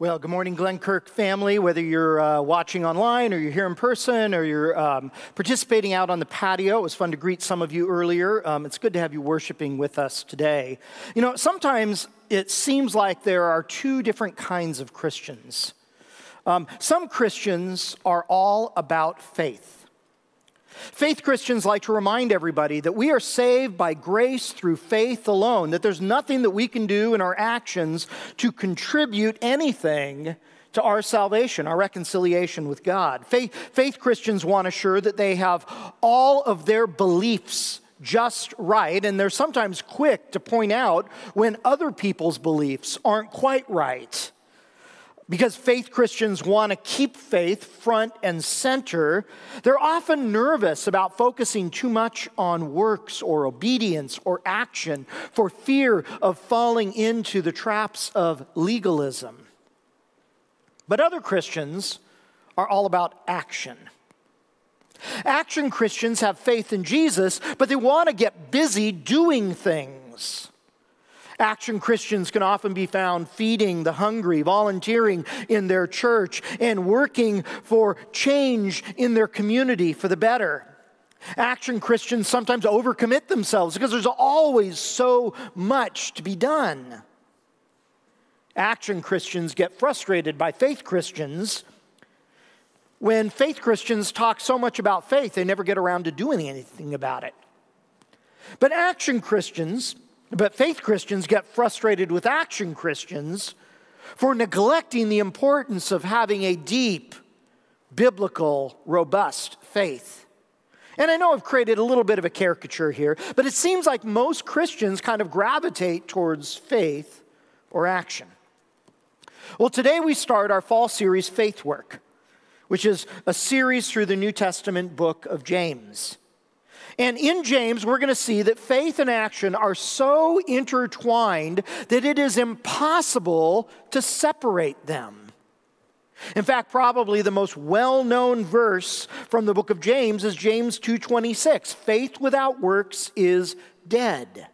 Well, good morning, Glenkirk family. Whether you're uh, watching online or you're here in person or you're um, participating out on the patio, it was fun to greet some of you earlier. Um, it's good to have you worshiping with us today. You know, sometimes it seems like there are two different kinds of Christians. Um, some Christians are all about faith. Faith Christians like to remind everybody that we are saved by grace through faith alone, that there's nothing that we can do in our actions to contribute anything to our salvation, our reconciliation with God. Faith, faith Christians want to assure that they have all of their beliefs just right, and they're sometimes quick to point out when other people's beliefs aren't quite right. Because faith Christians want to keep faith front and center, they're often nervous about focusing too much on works or obedience or action for fear of falling into the traps of legalism. But other Christians are all about action. Action Christians have faith in Jesus, but they want to get busy doing things. Action Christians can often be found feeding the hungry, volunteering in their church, and working for change in their community for the better. Action Christians sometimes overcommit themselves because there's always so much to be done. Action Christians get frustrated by faith Christians when faith Christians talk so much about faith, they never get around to doing anything about it. But action Christians but faith Christians get frustrated with action Christians for neglecting the importance of having a deep, biblical, robust faith. And I know I've created a little bit of a caricature here, but it seems like most Christians kind of gravitate towards faith or action. Well, today we start our fall series, Faith Work, which is a series through the New Testament book of James. And in James, we're going to see that faith and action are so intertwined that it is impossible to separate them. In fact, probably the most well-known verse from the book of James is James 2:26. Faith without works is dead.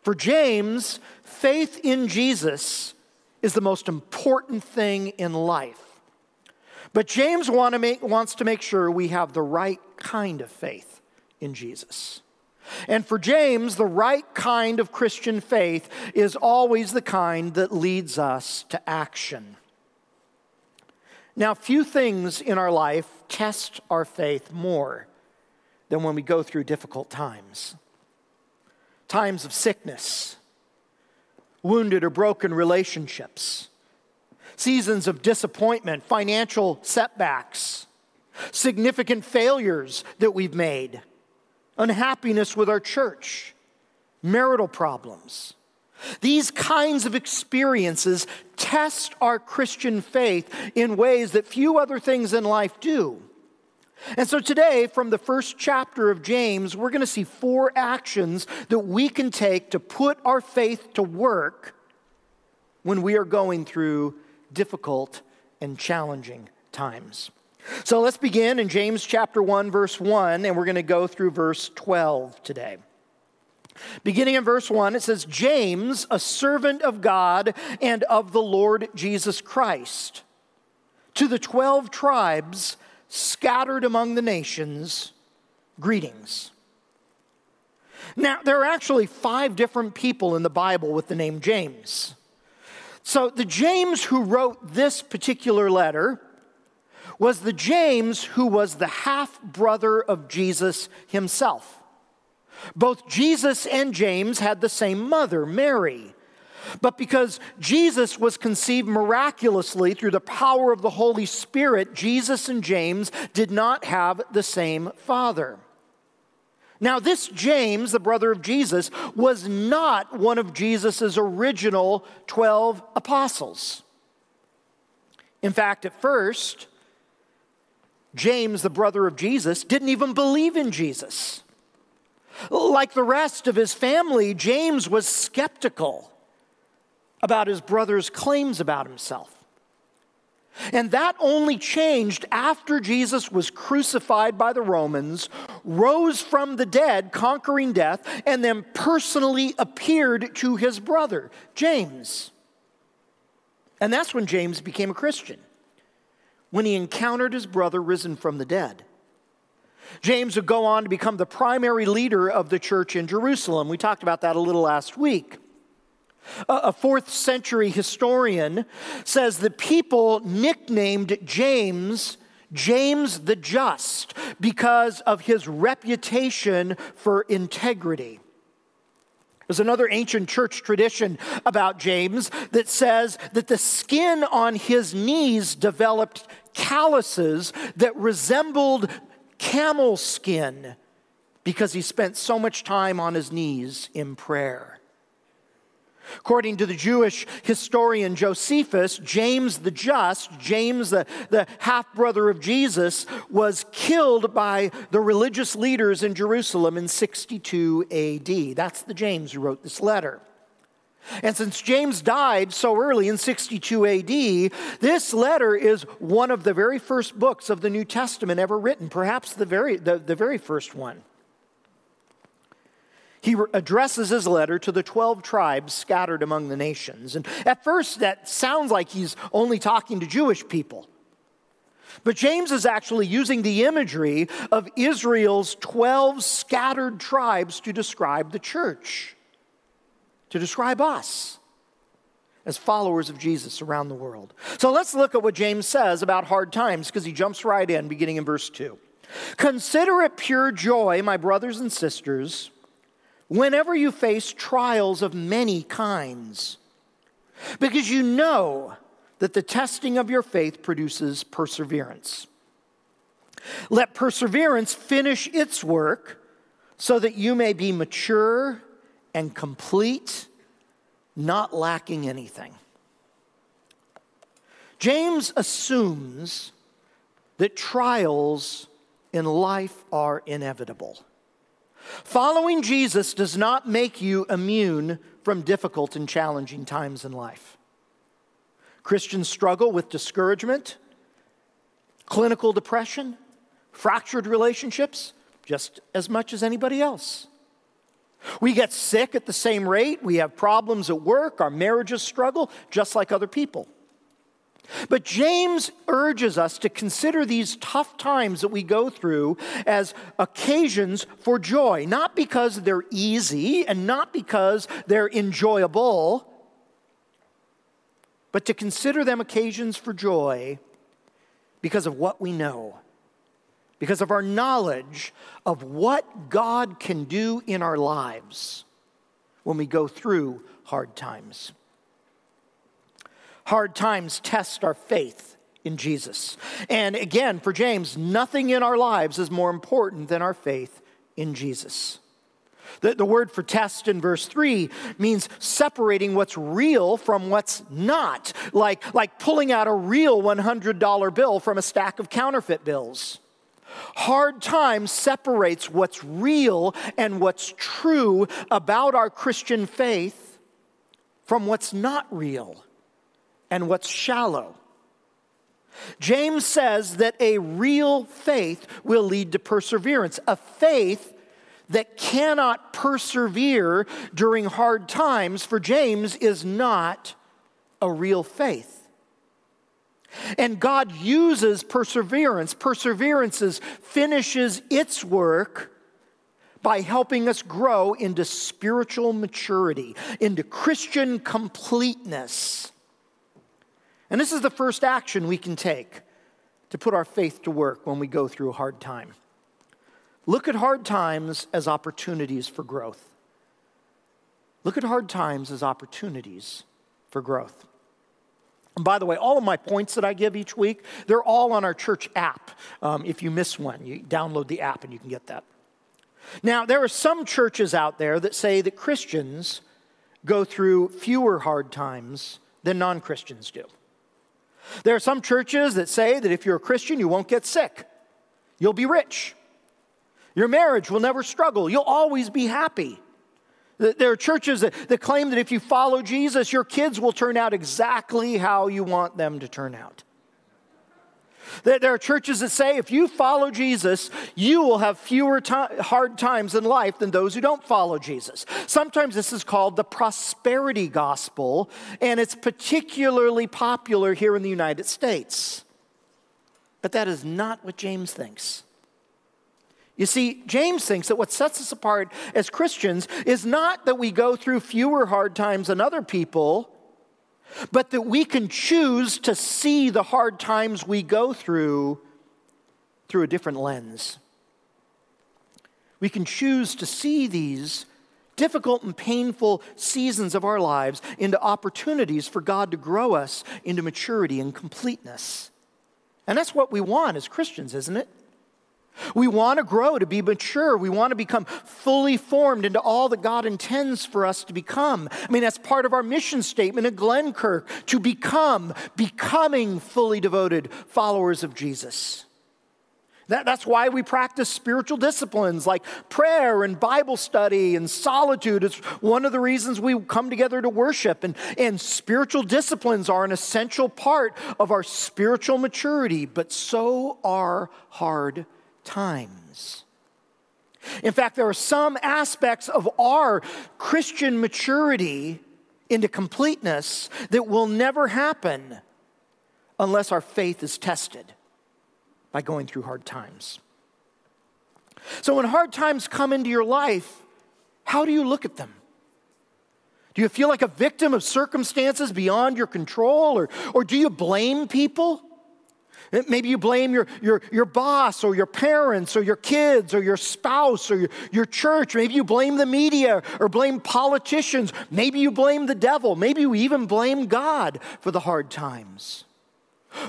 For James, faith in Jesus is the most important thing in life. But James want to make, wants to make sure we have the right kind of faith in Jesus. And for James, the right kind of Christian faith is always the kind that leads us to action. Now, few things in our life test our faith more than when we go through difficult times times of sickness, wounded or broken relationships, seasons of disappointment, financial setbacks significant failures that we've made, unhappiness with our church, marital problems. These kinds of experiences test our Christian faith in ways that few other things in life do. And so today, from the first chapter of James, we're going to see four actions that we can take to put our faith to work when we are going through difficult and challenging times. So let's begin in James chapter 1, verse 1, and we're going to go through verse 12 today. Beginning in verse 1, it says, James, a servant of God and of the Lord Jesus Christ, to the 12 tribes scattered among the nations, greetings. Now, there are actually five different people in the Bible with the name James. So, the James who wrote this particular letter was the James who was the half brother of Jesus himself. Both Jesus and James had the same mother, Mary. But because Jesus was conceived miraculously through the power of the Holy Spirit, Jesus and James did not have the same father. Now, this James, the brother of Jesus, was not one of Jesus' original 12 apostles. In fact, at first, James, the brother of Jesus, didn't even believe in Jesus. Like the rest of his family, James was skeptical about his brother's claims about himself. And that only changed after Jesus was crucified by the Romans, rose from the dead, conquering death, and then personally appeared to his brother, James. And that's when James became a Christian, when he encountered his brother risen from the dead. James would go on to become the primary leader of the church in Jerusalem. We talked about that a little last week. A fourth century historian says the people nicknamed James James the Just because of his reputation for integrity. There's another ancient church tradition about James that says that the skin on his knees developed calluses that resembled camel skin because he spent so much time on his knees in prayer. According to the Jewish historian Josephus, James the Just, James the, the half brother of Jesus, was killed by the religious leaders in Jerusalem in 62 AD. That's the James who wrote this letter. And since James died so early in 62 AD, this letter is one of the very first books of the New Testament ever written, perhaps the very, the, the very first one he addresses his letter to the 12 tribes scattered among the nations. And at first, that sounds like he's only talking to Jewish people. But James is actually using the imagery of Israel's 12 scattered tribes to describe the church, to describe us as followers of Jesus around the world. So let's look at what James says about hard times because he jumps right in, beginning in verse 2. Consider it pure joy, my brothers and sisters whenever you face trials of many kinds, because you know that the testing of your faith produces perseverance. Let perseverance finish its work so that you may be mature and complete, not lacking anything. James assumes that trials in life are inevitable. Following Jesus does not make you immune from difficult and challenging times in life. Christians struggle with discouragement, clinical depression, fractured relationships, just as much as anybody else. We get sick at the same rate. We have problems at work. Our marriages struggle just like other people. But James urges us to consider these tough times that we go through as occasions for joy, not because they're easy and not because they're enjoyable, but to consider them occasions for joy because of what we know, because of our knowledge of what God can do in our lives when we go through hard times. Hard times test our faith in Jesus. And again, for James, nothing in our lives is more important than our faith in Jesus. The, the word for test in verse 3 means separating what's real from what's not, like, like pulling out a real $100 bill from a stack of counterfeit bills. Hard times separates what's real and what's true about our Christian faith from what's not real and what's shallow. James says that a real faith will lead to perseverance, a faith that cannot persevere during hard times for James is not a real faith. And God uses perseverance. Perseverance finishes its work by helping us grow into spiritual maturity, into Christian completeness. And this is the first action we can take to put our faith to work when we go through a hard time. Look at hard times as opportunities for growth. Look at hard times as opportunities for growth. And by the way, all of my points that I give each week, they're all on our church app. Um, if you miss one, you download the app and you can get that. Now, there are some churches out there that say that Christians go through fewer hard times than non Christians do. There are some churches that say that if you're a Christian, you won't get sick, you'll be rich, your marriage will never struggle, you'll always be happy. There are churches that, that claim that if you follow Jesus, your kids will turn out exactly how you want them to turn out. There are churches that say if you follow Jesus, you will have fewer hard times in life than those who don't follow Jesus. Sometimes this is called the prosperity gospel, and it's particularly popular here in the United States. But that is not what James thinks. You see, James thinks that what sets us apart as Christians is not that we go through fewer hard times than other people but that we can choose to see the hard times we go through through a different lens. We can choose to see these difficult and painful seasons of our lives into opportunities for God to grow us into maturity and completeness. And that's what we want as Christians, isn't it? We want to grow, to be mature. We want to become fully formed into all that God intends for us to become. I mean, that's part of our mission statement at Glenkirk to become, becoming fully devoted followers of Jesus. That, that's why we practice spiritual disciplines like prayer and Bible study and solitude. It's one of the reasons we come together to worship. And, and spiritual disciplines are an essential part of our spiritual maturity, but so are hard times. In fact, there are some aspects of our Christian maturity into completeness that will never happen unless our faith is tested by going through hard times. So, when hard times come into your life, how do you look at them? Do you feel like a victim of circumstances beyond your control, or, or do you blame people? Eh, maybe you blame your, your, your boss or your parents or your kids or your spouse or your, your church. Maybe you blame the media or blame politicians. Maybe you blame the devil. Maybe you even blame God for the hard times.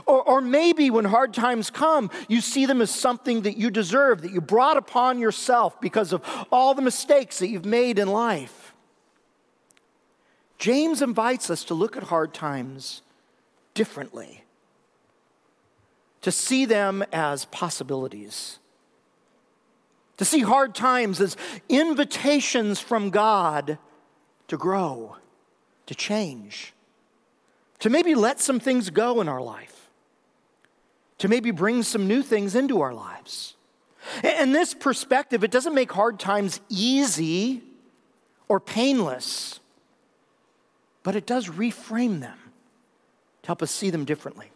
Or, or maybe when hard times come, you see them as something that you deserve, that you brought upon yourself because of all the mistakes that you've made in life. James invites us to look at hard times differently to see them as possibilities, to see hard times as invitations from God to grow, to change, to maybe let some things go in our life, to maybe bring some new things into our lives. And this perspective, it doesn't make hard times easy or painless, but it does reframe them to help us see them differently.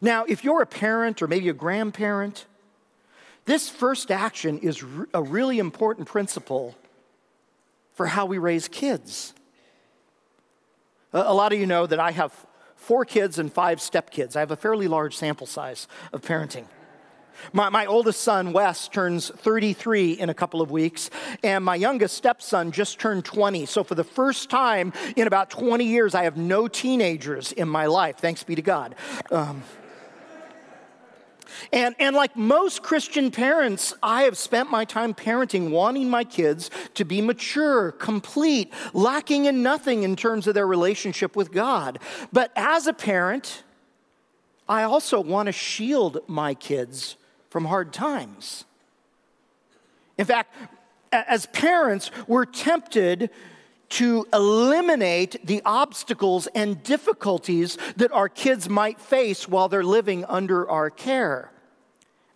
Now, if you're a parent or maybe a grandparent, this first action is a really important principle for how we raise kids. A lot of you know that I have four kids and five stepkids. I have a fairly large sample size of parenting. My, my oldest son, Wes, turns 33 in a couple of weeks, and my youngest stepson just turned 20. So, for the first time in about 20 years, I have no teenagers in my life. Thanks be to God. Um, and, and like most Christian parents, I have spent my time parenting, wanting my kids to be mature, complete, lacking in nothing in terms of their relationship with God. But as a parent, I also want to shield my kids from hard times. In fact, as parents, we're tempted to eliminate the obstacles and difficulties that our kids might face while they're living under our care.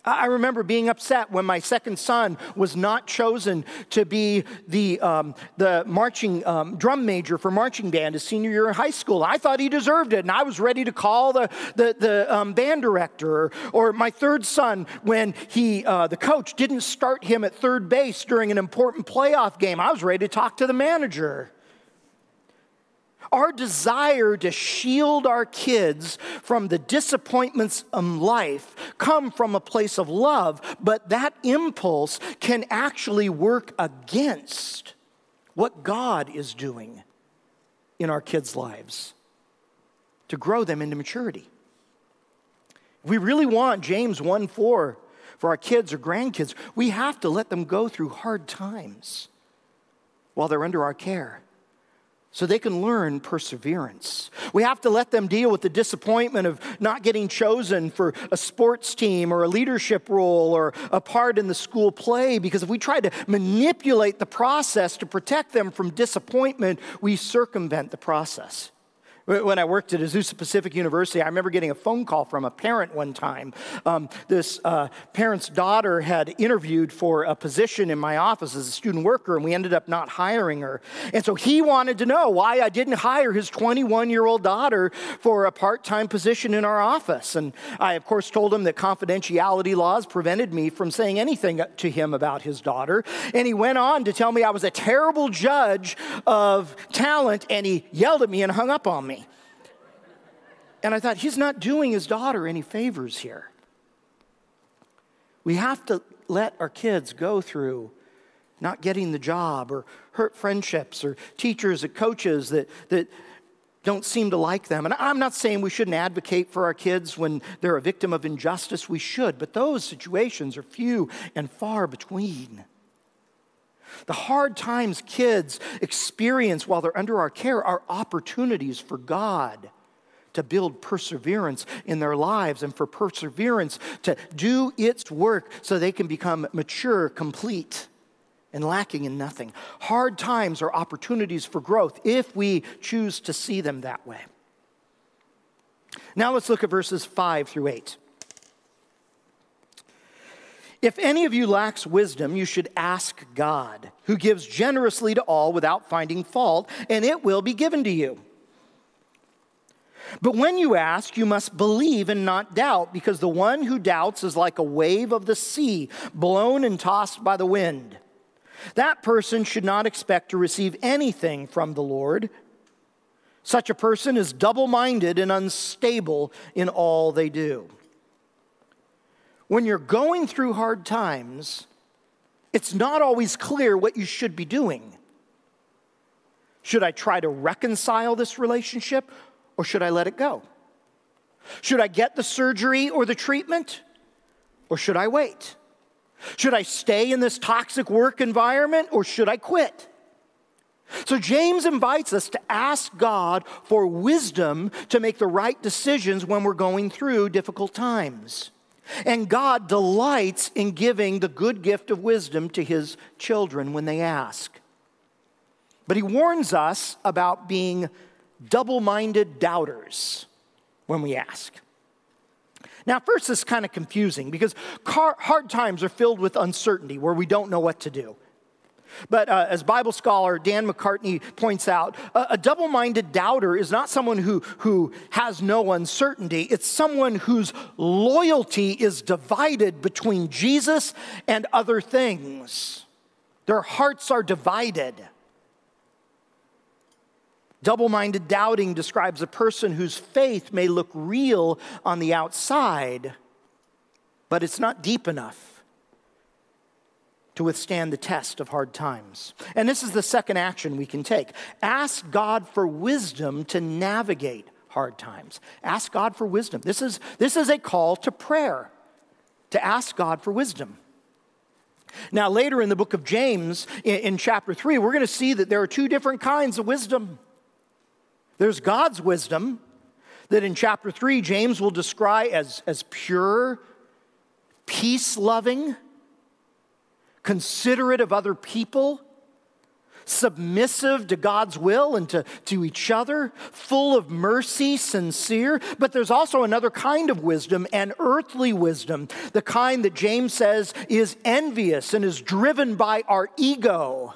I remember being upset when my second son was not chosen to be the, um, the marching um, drum major for marching band his senior year in high school. I thought he deserved it, and I was ready to call the, the, the um, band director. Or, my third son, when he, uh, the coach didn't start him at third base during an important playoff game, I was ready to talk to the manager. Our desire to shield our kids from the disappointments in life come from a place of love, but that impulse can actually work against what God is doing in our kids' lives to grow them into maturity. If we really want James 1 4 for our kids or grandkids, we have to let them go through hard times while they're under our care so they can learn perseverance. We have to let them deal with the disappointment of not getting chosen for a sports team or a leadership role or a part in the school play because if we try to manipulate the process to protect them from disappointment, we circumvent the process. When I worked at Azusa Pacific University, I remember getting a phone call from a parent one time. Um, this uh, parent's daughter had interviewed for a position in my office as a student worker, and we ended up not hiring her. And so he wanted to know why I didn't hire his 21 year old daughter for a part time position in our office. And I, of course, told him that confidentiality laws prevented me from saying anything to him about his daughter. And he went on to tell me I was a terrible judge of talent, and he yelled at me and hung up on me. And I thought, he's not doing his daughter any favors here. We have to let our kids go through not getting the job or hurt friendships or teachers and coaches that, that don't seem to like them. And I'm not saying we shouldn't advocate for our kids when they're a victim of injustice. We should, but those situations are few and far between. The hard times kids experience while they're under our care are opportunities for God to build perseverance in their lives and for perseverance to do its work so they can become mature, complete, and lacking in nothing. Hard times are opportunities for growth if we choose to see them that way. Now let's look at verses 5 through 8. If any of you lacks wisdom, you should ask God, who gives generously to all without finding fault, and it will be given to you. But when you ask, you must believe and not doubt, because the one who doubts is like a wave of the sea, blown and tossed by the wind. That person should not expect to receive anything from the Lord. Such a person is double minded and unstable in all they do. When you're going through hard times, it's not always clear what you should be doing. Should I try to reconcile this relationship or should I let it go? Should I get the surgery or the treatment or should I wait? Should I stay in this toxic work environment or should I quit? So, James invites us to ask God for wisdom to make the right decisions when we're going through difficult times. And God delights in giving the good gift of wisdom to his children when they ask. But he warns us about being double minded doubters when we ask. Now, first, it's kind of confusing because hard times are filled with uncertainty where we don't know what to do. But uh, as Bible scholar Dan McCartney points out, a, a double minded doubter is not someone who, who has no uncertainty, it's someone whose loyalty is divided between Jesus and other things. Their hearts are divided. Double minded doubting describes a person whose faith may look real on the outside, but it's not deep enough to withstand the test of hard times. And this is the second action we can take ask God for wisdom to navigate hard times. Ask God for wisdom. This is, this is a call to prayer, to ask God for wisdom. Now, later in the book of James, in, in chapter 3, we're going to see that there are two different kinds of wisdom. There's God's wisdom that in chapter 3, James will describe as, as pure, peace loving, considerate of other people, submissive to God's will and to, to each other, full of mercy, sincere. But there's also another kind of wisdom, an earthly wisdom, the kind that James says is envious and is driven by our ego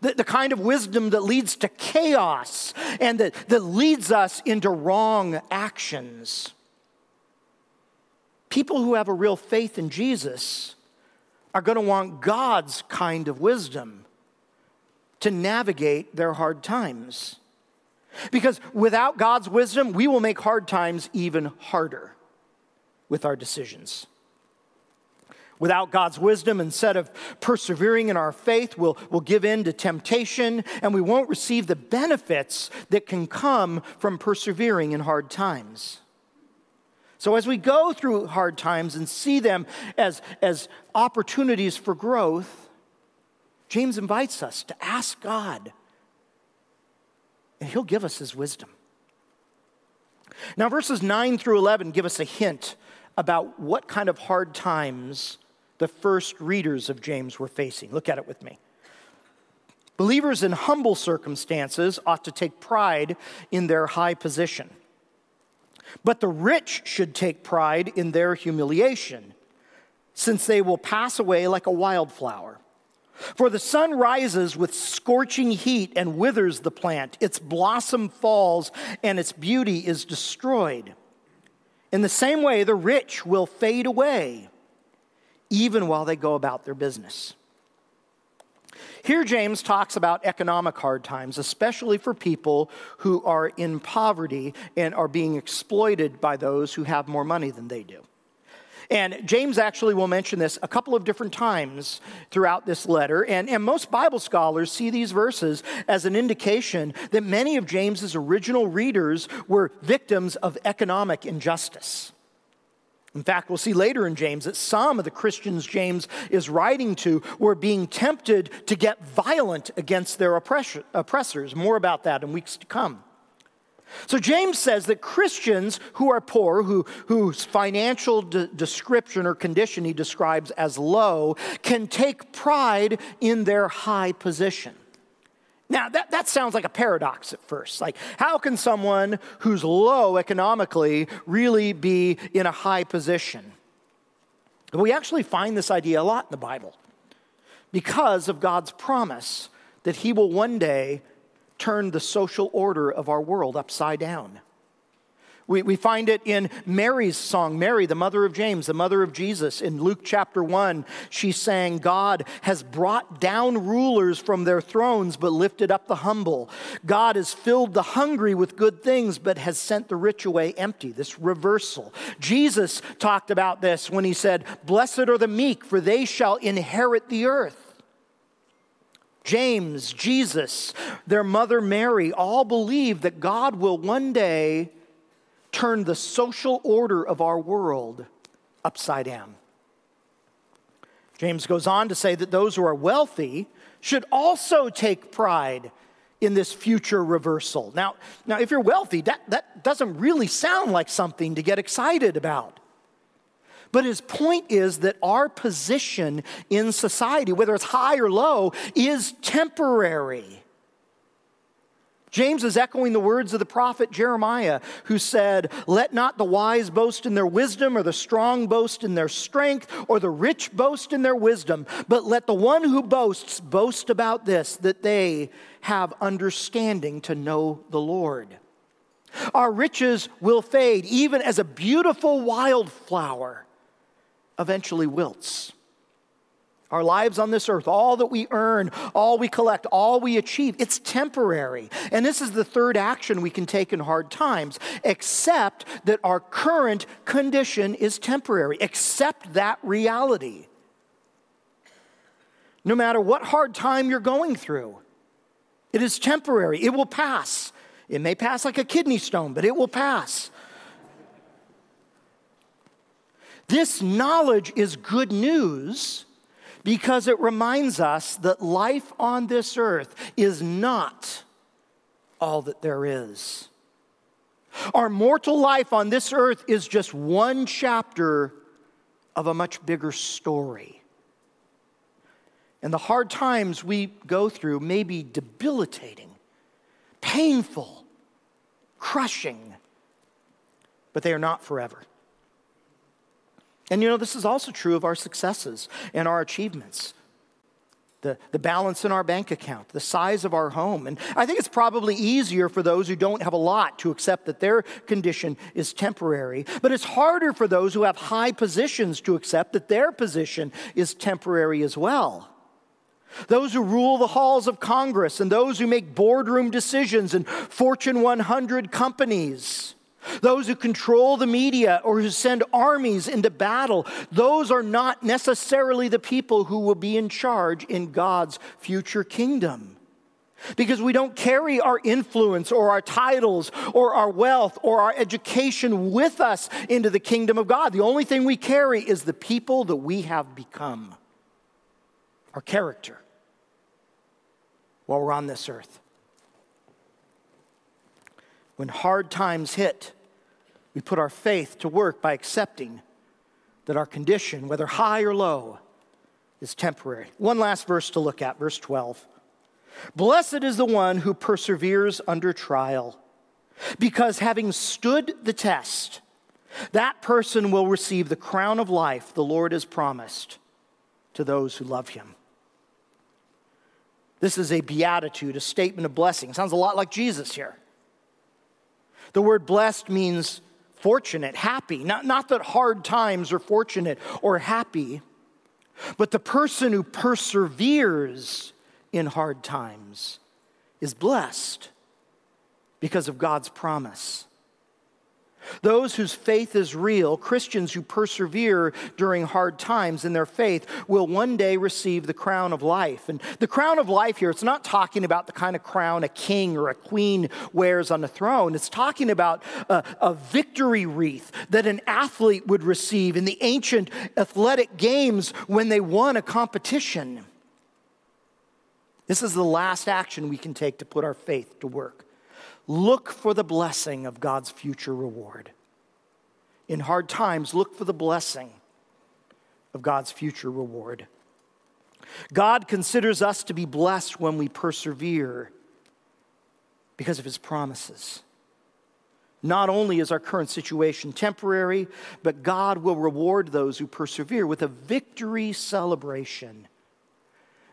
the, the kind of wisdom that leads to chaos and that, that leads us into wrong actions. People who have a real faith in Jesus are going to want God's kind of wisdom to navigate their hard times. Because without God's wisdom, we will make hard times even harder with our decisions. Without God's wisdom, instead of persevering in our faith, we'll, we'll give in to temptation and we won't receive the benefits that can come from persevering in hard times. So, as we go through hard times and see them as, as opportunities for growth, James invites us to ask God, and He'll give us His wisdom. Now, verses 9 through 11 give us a hint about what kind of hard times the first readers of James were facing. Look at it with me. Believers in humble circumstances ought to take pride in their high position. But the rich should take pride in their humiliation, since they will pass away like a wildflower. For the sun rises with scorching heat and withers the plant, its blossom falls, and its beauty is destroyed. In the same way, the rich will fade away, even while they go about their business. Here, James talks about economic hard times, especially for people who are in poverty and are being exploited by those who have more money than they do. And James actually will mention this a couple of different times throughout this letter. And, and most Bible scholars see these verses as an indication that many of James's original readers were victims of economic injustice. In fact, we'll see later in James that some of the Christians James is writing to were being tempted to get violent against their oppressors. More about that in weeks to come. So James says that Christians who are poor, who, whose financial de- description or condition he describes as low, can take pride in their high position. Now, that, that sounds like a paradox at first. Like, how can someone who's low economically really be in a high position? We actually find this idea a lot in the Bible because of God's promise that He will one day turn the social order of our world upside down. We, we find it in Mary's song, Mary, the mother of James, the mother of Jesus. In Luke chapter 1, she sang, God has brought down rulers from their thrones, but lifted up the humble. God has filled the hungry with good things, but has sent the rich away empty. This reversal. Jesus talked about this when he said, Blessed are the meek, for they shall inherit the earth. James, Jesus, their mother Mary all believe that God will one day turn the social order of our world upside down. James goes on to say that those who are wealthy should also take pride in this future reversal. Now, now if you're wealthy, that, that doesn't really sound like something to get excited about. But his point is that our position in society, whether it's high or low, is temporary. James is echoing the words of the prophet Jeremiah, who said, Let not the wise boast in their wisdom, or the strong boast in their strength, or the rich boast in their wisdom, but let the one who boasts boast about this, that they have understanding to know the Lord. Our riches will fade, even as a beautiful wildflower eventually wilts. Our lives on this earth, all that we earn, all we collect, all we achieve, it's temporary. And this is the third action we can take in hard times. Accept that our current condition is temporary. Accept that reality. No matter what hard time you're going through, it is temporary. It will pass. It may pass like a kidney stone, but it will pass. This knowledge is good news because it reminds us that life on this earth is not all that there is. Our mortal life on this earth is just one chapter of a much bigger story. And the hard times we go through may be debilitating, painful, crushing, but they are not forever. And you know, this is also true of our successes and our achievements. The, the balance in our bank account, the size of our home. And I think it's probably easier for those who don't have a lot to accept that their condition is temporary. But it's harder for those who have high positions to accept that their position is temporary as well. Those who rule the halls of Congress and those who make boardroom decisions in Fortune 100 companies those who control the media or who send armies into battle, those are not necessarily the people who will be in charge in God's future kingdom. Because we don't carry our influence or our titles or our wealth or our education with us into the kingdom of God. The only thing we carry is the people that we have become, our character, while we're on this earth. When hard times hit, we put our faith to work by accepting that our condition, whether high or low, is temporary. One last verse to look at, verse 12. Blessed is the one who perseveres under trial, because having stood the test, that person will receive the crown of life the Lord has promised to those who love him. This is a beatitude, a statement of blessing. sounds a lot like Jesus here. The word blessed means fortunate, happy. Not, not that hard times are fortunate or happy, but the person who perseveres in hard times is blessed because of God's promise. Those whose faith is real, Christians who persevere during hard times in their faith, will one day receive the crown of life. And the crown of life here, it's not talking about the kind of crown a king or a queen wears on a throne. It's talking about a, a victory wreath that an athlete would receive in the ancient athletic games when they won a competition. This is the last action we can take to put our faith to work. Look for the blessing of God's future reward. In hard times, look for the blessing of God's future reward. God considers us to be blessed when we persevere because of his promises. Not only is our current situation temporary, but God will reward those who persevere with a victory celebration.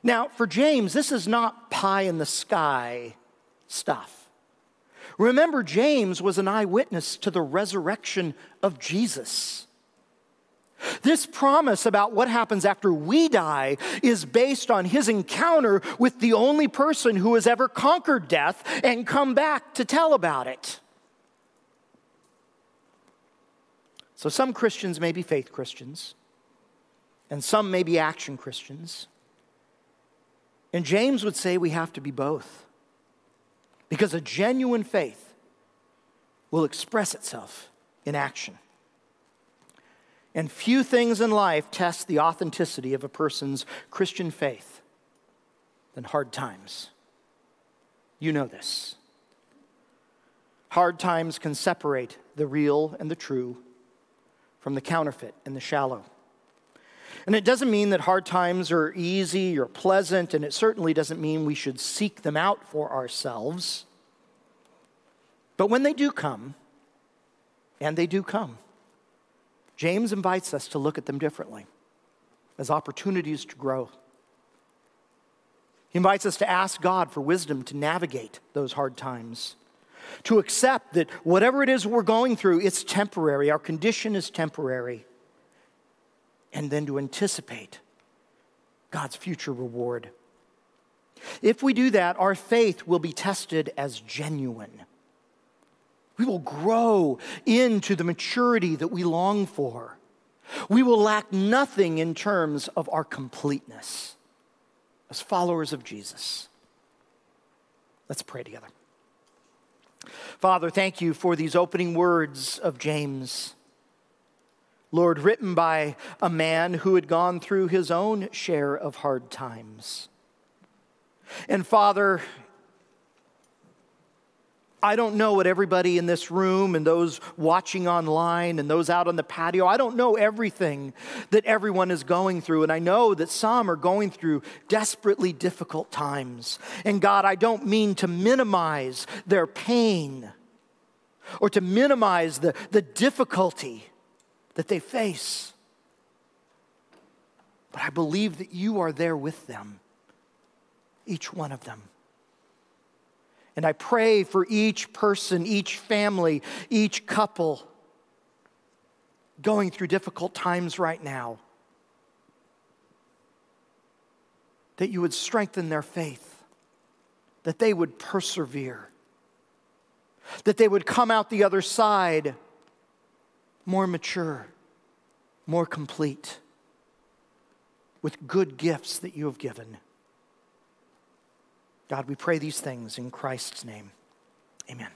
Now, for James, this is not pie in the sky stuff. Remember, James was an eyewitness to the resurrection of Jesus. This promise about what happens after we die is based on his encounter with the only person who has ever conquered death and come back to tell about it. So, some Christians may be faith Christians, and some may be action Christians. And James would say we have to be both. Because a genuine faith will express itself in action. And few things in life test the authenticity of a person's Christian faith than hard times. You know this. Hard times can separate the real and the true from the counterfeit and the shallow. And it doesn't mean that hard times are easy or pleasant, and it certainly doesn't mean we should seek them out for ourselves. But when they do come, and they do come, James invites us to look at them differently as opportunities to grow. He invites us to ask God for wisdom to navigate those hard times, to accept that whatever it is we're going through, it's temporary, our condition is temporary and then to anticipate God's future reward. If we do that, our faith will be tested as genuine. We will grow into the maturity that we long for. We will lack nothing in terms of our completeness as followers of Jesus. Let's pray together. Father, thank you for these opening words of James. Lord, written by a man who had gone through his own share of hard times. And Father, I don't know what everybody in this room and those watching online and those out on the patio, I don't know everything that everyone is going through. And I know that some are going through desperately difficult times. And God, I don't mean to minimize their pain or to minimize the, the difficulty that they face. But I believe that you are there with them, each one of them. And I pray for each person, each family, each couple going through difficult times right now. That you would strengthen their faith, that they would persevere, that they would come out the other side more mature, more complete, with good gifts that you have given. God, we pray these things in Christ's name. Amen.